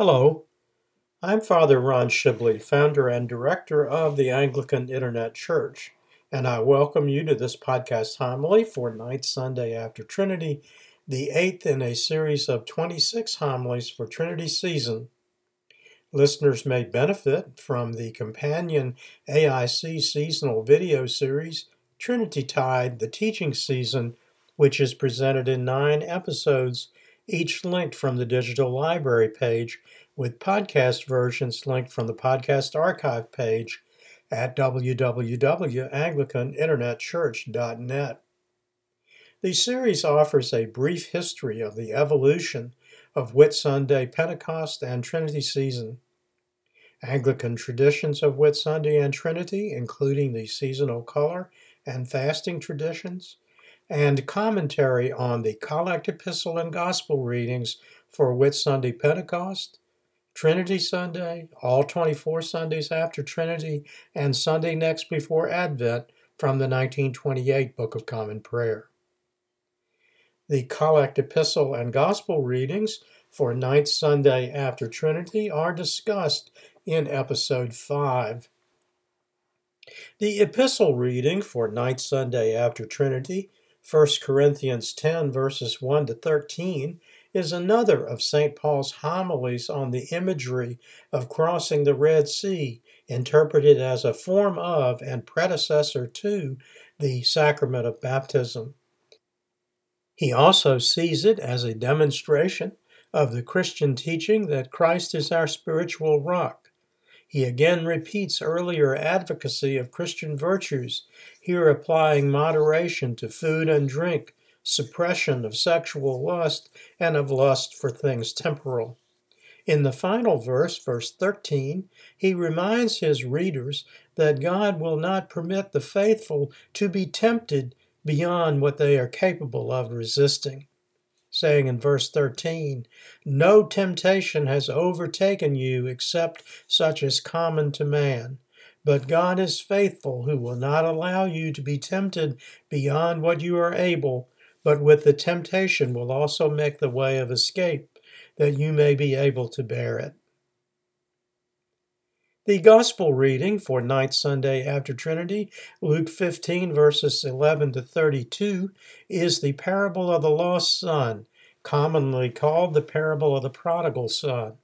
Hello, I'm Father Ron Shibley, founder and director of the Anglican Internet Church, and I welcome you to this podcast homily for Ninth Sunday after Trinity, the eighth in a series of 26 homilies for Trinity season. Listeners may benefit from the companion AIC seasonal video series, Trinity Tide, the teaching season, which is presented in nine episodes each linked from the digital library page, with podcast versions linked from the podcast archive page at www.anglicaninternetchurch.net. The series offers a brief history of the evolution of Whitsunday, Pentecost, and Trinity season. Anglican traditions of Whitsunday and Trinity, including the seasonal color and fasting traditions, and commentary on the Collect Epistle and Gospel readings for Whitsunday Pentecost, Trinity Sunday, all 24 Sundays after Trinity, and Sunday next before Advent from the 1928 Book of Common Prayer. The Collect Epistle and Gospel readings for Ninth Sunday after Trinity are discussed in Episode 5. The Epistle reading for Ninth Sunday after Trinity 1 Corinthians 10, verses 1 to 13, is another of St. Paul's homilies on the imagery of crossing the Red Sea, interpreted as a form of and predecessor to the sacrament of baptism. He also sees it as a demonstration of the Christian teaching that Christ is our spiritual rock he again repeats earlier advocacy of Christian virtues, here applying moderation to food and drink, suppression of sexual lust, and of lust for things temporal. In the final verse, verse 13, he reminds his readers that God will not permit the faithful to be tempted beyond what they are capable of resisting saying in verse 13, No temptation has overtaken you except such as common to man. But God is faithful, who will not allow you to be tempted beyond what you are able, but with the temptation will also make the way of escape, that you may be able to bear it. The Gospel reading for Ninth Sunday after Trinity, Luke 15, verses 11 to 32, is the parable of the lost son, commonly called the parable of the prodigal son,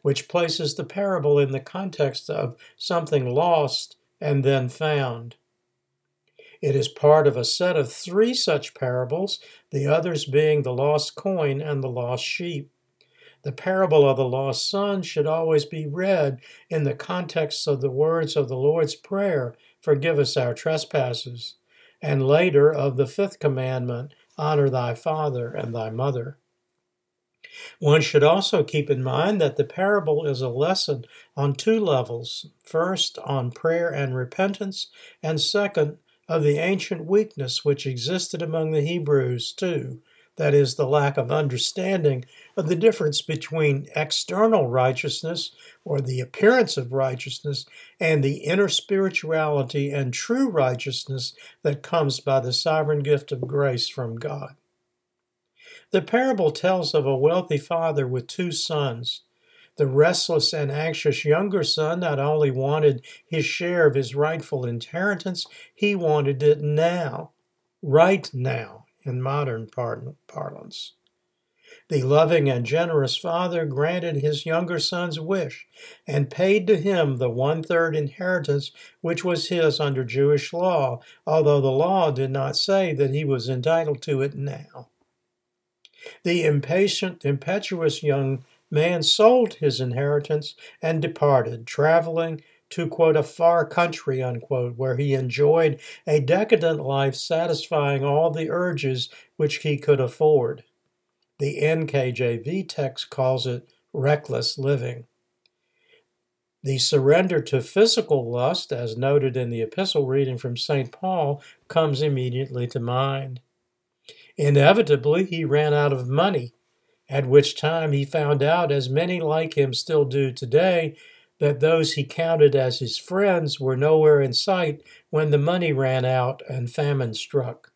which places the parable in the context of something lost and then found. It is part of a set of three such parables, the others being the lost coin and the lost sheep. The parable of the lost son should always be read in the context of the words of the Lord's Prayer, Forgive us our trespasses, and later of the fifth commandment, Honor thy father and thy mother. One should also keep in mind that the parable is a lesson on two levels first, on prayer and repentance, and second, of the ancient weakness which existed among the Hebrews too, that is, the lack of understanding of the difference between external righteousness, or the appearance of righteousness, and the inner spirituality and true righteousness that comes by the sovereign gift of grace from God. The parable tells of a wealthy father with two sons. The restless and anxious younger son not only wanted his share of his rightful inheritance, he wanted it now, right now in modern parlance. The loving and generous father granted his younger son's wish and paid to him the one third inheritance which was his under Jewish law, although the law did not say that he was entitled to it now. The impatient, impetuous young man sold his inheritance and departed, traveling to quote a far country unquote where he enjoyed a decadent life satisfying all the urges which he could afford. The nkjv text calls it reckless living. The surrender to physical lust as noted in the epistle reading from st paul comes immediately to mind. Inevitably he ran out of money at which time he found out as many like him still do today that those he counted as his friends were nowhere in sight when the money ran out and famine struck.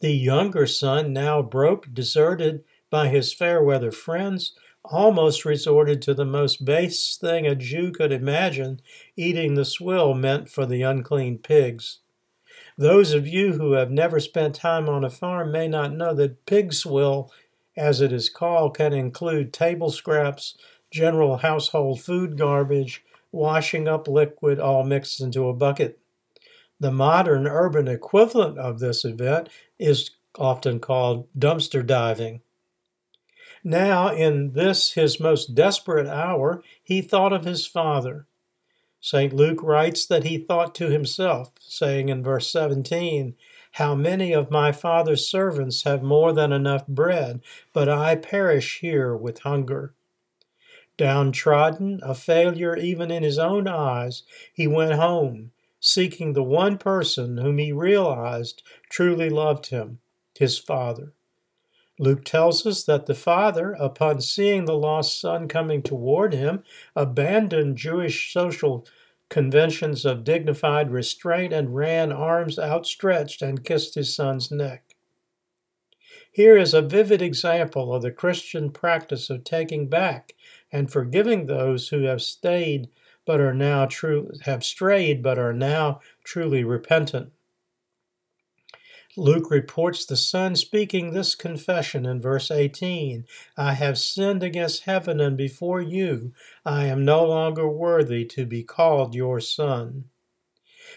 The younger son, now broke, deserted by his fair weather friends, almost resorted to the most base thing a Jew could imagine eating the swill meant for the unclean pigs. Those of you who have never spent time on a farm may not know that pig swill, as it is called, can include table scraps, general household food garbage, washing up liquid, all mixed into a bucket. The modern urban equivalent of this event is often called dumpster diving. Now, in this his most desperate hour, he thought of his father. St. Luke writes that he thought to himself, saying in verse 17, How many of my father's servants have more than enough bread, but I perish here with hunger. Downtrodden, a failure even in his own eyes, he went home, seeking the one person whom he realized truly loved him, his father. Luke tells us that the father, upon seeing the lost son coming toward him, abandoned Jewish social conventions of dignified restraint and ran arms outstretched and kissed his son's neck. Here is a vivid example of the Christian practice of taking back and forgiving those who have stayed but are now true have strayed but are now truly repentant. Luke reports the Son speaking this confession in verse 18 I have sinned against heaven and before you. I am no longer worthy to be called your Son.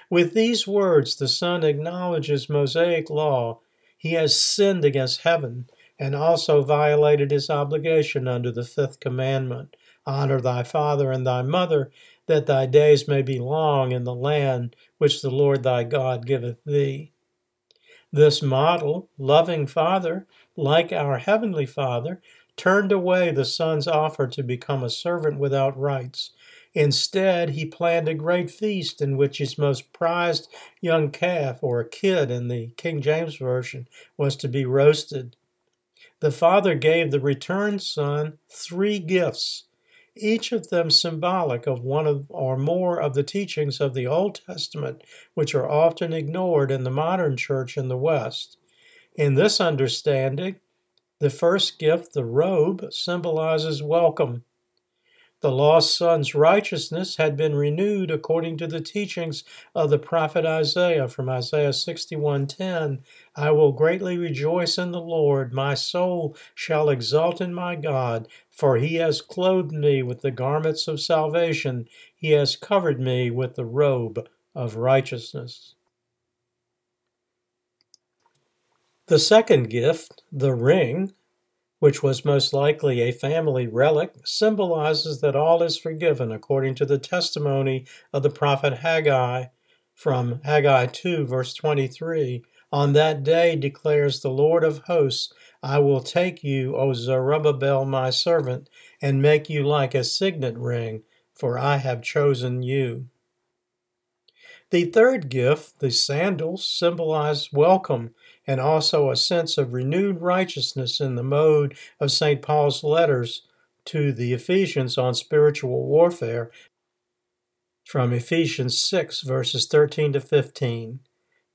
With these words, the Son acknowledges Mosaic law. He has sinned against heaven and also violated his obligation under the fifth commandment Honor thy father and thy mother, that thy days may be long in the land which the Lord thy God giveth thee. This model, loving Father, like our Heavenly Father, turned away the Son's offer to become a servant without rights. Instead, he planned a great feast in which his most prized young calf, or kid in the King James Version, was to be roasted. The Father gave the returned Son three gifts each of them symbolic of one of, or more of the teachings of the Old Testament, which are often ignored in the modern church in the West. In this understanding, the first gift, the robe, symbolizes welcome. The lost son's righteousness had been renewed according to the teachings of the prophet Isaiah from Isaiah 61:10. I will greatly rejoice in the Lord, my soul shall exult in my God, for he has clothed me with the garments of salvation, he has covered me with the robe of righteousness. The second gift, the ring, which was most likely a family relic, symbolizes that all is forgiven according to the testimony of the prophet Haggai from Haggai 2, verse 23. On that day declares the Lord of hosts, I will take you, O Zerubbabel, my servant, and make you like a signet ring, for I have chosen you. The third gift, the sandals, symbolize welcome and also a sense of renewed righteousness in the mode of St. Paul's letters to the Ephesians on spiritual warfare from Ephesians 6, verses 13 to 15.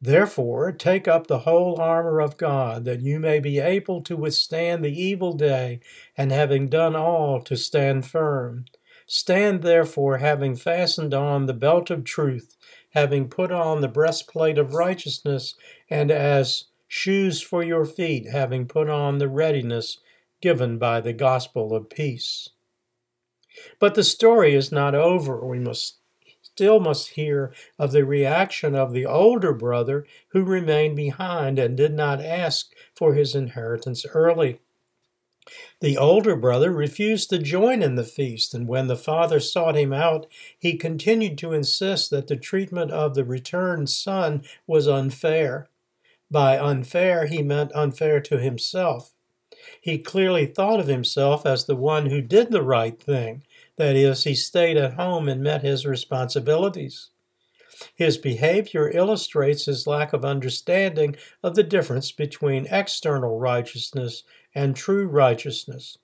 Therefore, take up the whole armor of God, that you may be able to withstand the evil day, and having done all, to stand firm. Stand therefore, having fastened on the belt of truth, having put on the breastplate of righteousness, and as shoes for your feet, having put on the readiness given by the gospel of peace. But the story is not over. We must still must hear of the reaction of the older brother who remained behind and did not ask for his inheritance early. The older brother refused to join in the feast, and when the father sought him out, he continued to insist that the treatment of the returned son was unfair. By unfair, he meant unfair to himself. He clearly thought of himself as the one who did the right thing. That is, he stayed at home and met his responsibilities. His behavior illustrates his lack of understanding of the difference between external righteousness and true righteousness.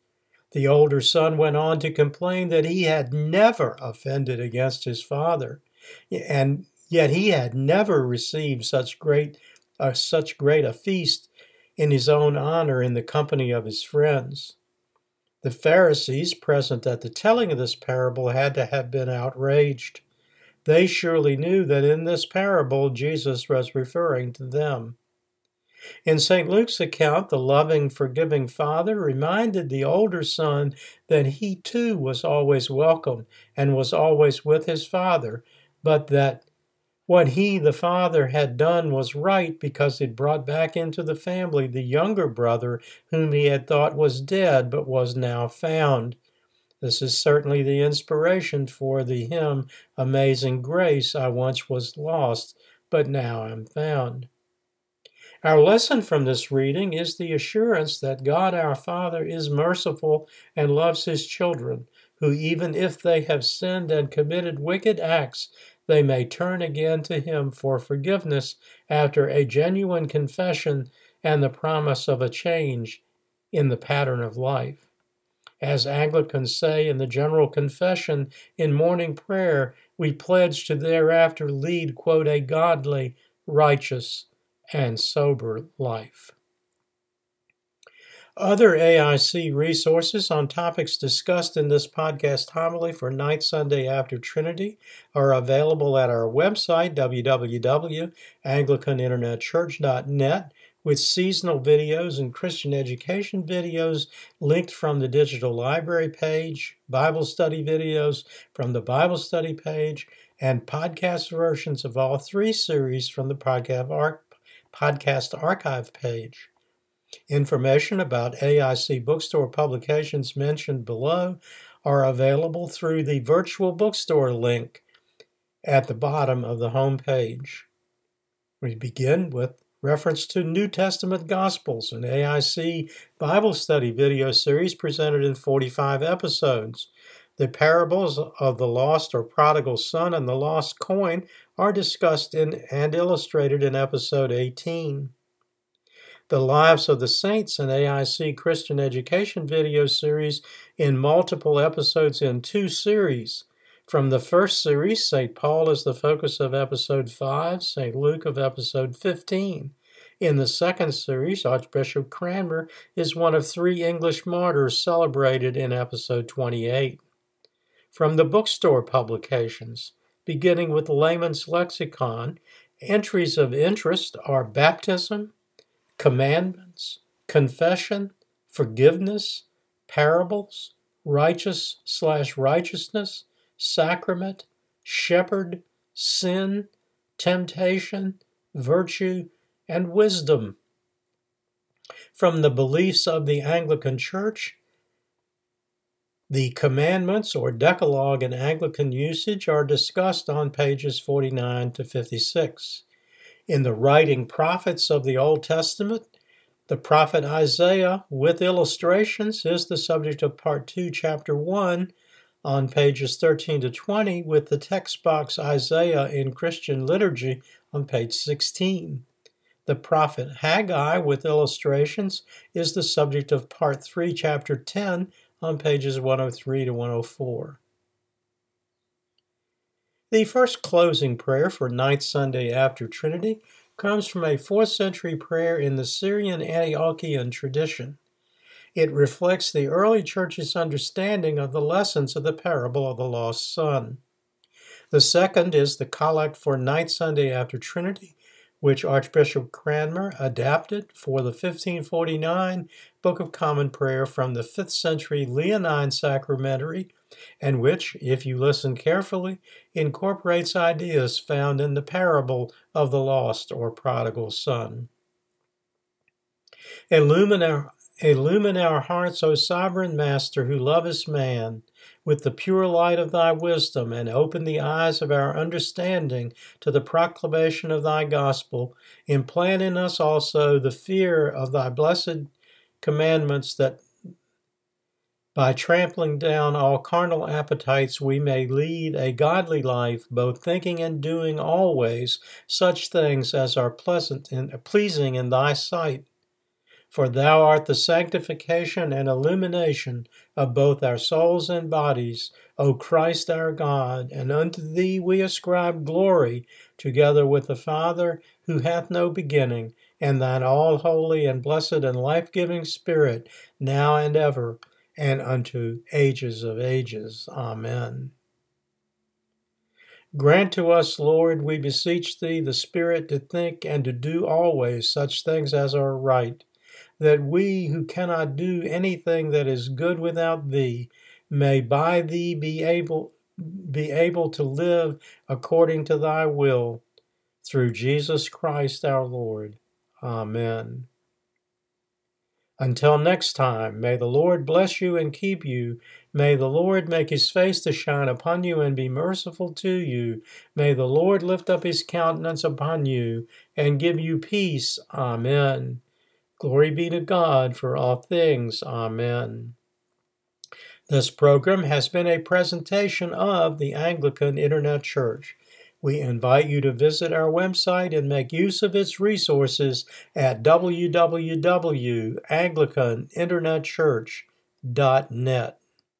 The older son went on to complain that he had never offended against his father, and yet he had never received such great uh, such great a feast in his own honor in the company of his friends. The Pharisees present at the telling of this parable had to have been outraged. They surely knew that in this parable Jesus was referring to them. In St. Luke's account, the loving, forgiving father reminded the older son that he too was always welcome and was always with his father, but that what he, the father, had done was right because it brought back into the family the younger brother whom he had thought was dead but was now found. This is certainly the inspiration for the hymn Amazing Grace. I once was lost, but now am found. Our lesson from this reading is the assurance that God our Father is merciful and loves his children, who, even if they have sinned and committed wicked acts, they may turn again to him for forgiveness after a genuine confession and the promise of a change in the pattern of life. As Anglicans say in the General Confession in morning prayer, we pledge to thereafter lead, quote, a godly, righteous, and sober life. Other AIC resources on topics discussed in this podcast homily for Ninth Sunday after Trinity are available at our website, www.anglicaninternetchurch.net, with seasonal videos and Christian education videos linked from the digital library page, Bible study videos from the Bible study page, and podcast versions of all three series from the podcast podcast archive page. Information about AIC bookstore publications mentioned below are available through the virtual bookstore link at the bottom of the home page. We begin with reference to New Testament Gospels, an AIC Bible study video series presented in 45 episodes. The parables of the lost or prodigal son and the lost coin are discussed in and illustrated in episode 18. The Lives of the Saints, an AIC Christian education video series in multiple episodes in two series. From the first series, St. Paul is the focus of episode 5, St. Luke of episode 15. In the second series, Archbishop Cranmer is one of three English martyrs celebrated in episode 28 from the bookstore publications, beginning with Layman's Lexicon. Entries of interest are baptism, commandments, confession, forgiveness, parables, righteous slash righteousness, sacrament, shepherd, sin, temptation, virtue, and wisdom. From the beliefs of the Anglican Church, the commandments or Decalogue in Anglican usage are discussed on pages 49 to 56. In the writing prophets of the Old Testament, the prophet Isaiah with illustrations is the subject of part 2, chapter 1, on pages 13 to 20, with the text box Isaiah in Christian liturgy on page 16. The prophet Haggai with illustrations is the subject of part 3, chapter 10, on pages 103 to 104. The first closing prayer for Ninth Sunday after Trinity comes from a 4th century prayer in the Syrian Antiochian tradition. It reflects the early church's understanding of the lessons of the parable of the lost son. The second is the collect for Ninth Sunday after Trinity, which Archbishop Cranmer adapted for the 1549 Book of Common Prayer from the 5th century Leonine Sacramentary, and which, if you listen carefully, incorporates ideas found in the parable of the lost or prodigal son. Illumine our, illumine our hearts, O sovereign Master, who lovest man with the pure light of thy wisdom, and open the eyes of our understanding to the proclamation of thy gospel. Implant in us also the fear of thy blessed commandments, that by trampling down all carnal appetites we may lead a godly life, both thinking and doing always such things as are pleasant and pleasing in thy sight for thou art the sanctification and illumination of both our souls and bodies, O Christ our God, and unto thee we ascribe glory, together with the Father, who hath no beginning, and thine all holy and blessed and life giving Spirit, now and ever, and unto ages of ages. Amen. Grant to us, Lord, we beseech thee, the Spirit to think and to do always such things as are right, that we who cannot do anything that is good without thee may by thee be able be able to live according to thy will through Jesus Christ our Lord. Amen. Until next time, may the Lord bless you and keep you. May the Lord make his face to shine upon you and be merciful to you. May the Lord lift up his countenance upon you and give you peace. Amen. Glory be to God for all things. Amen. This program has been a presentation of the Anglican Internet Church. We invite you to visit our website and make use of its resources at www.anglicaninternetchurch.net.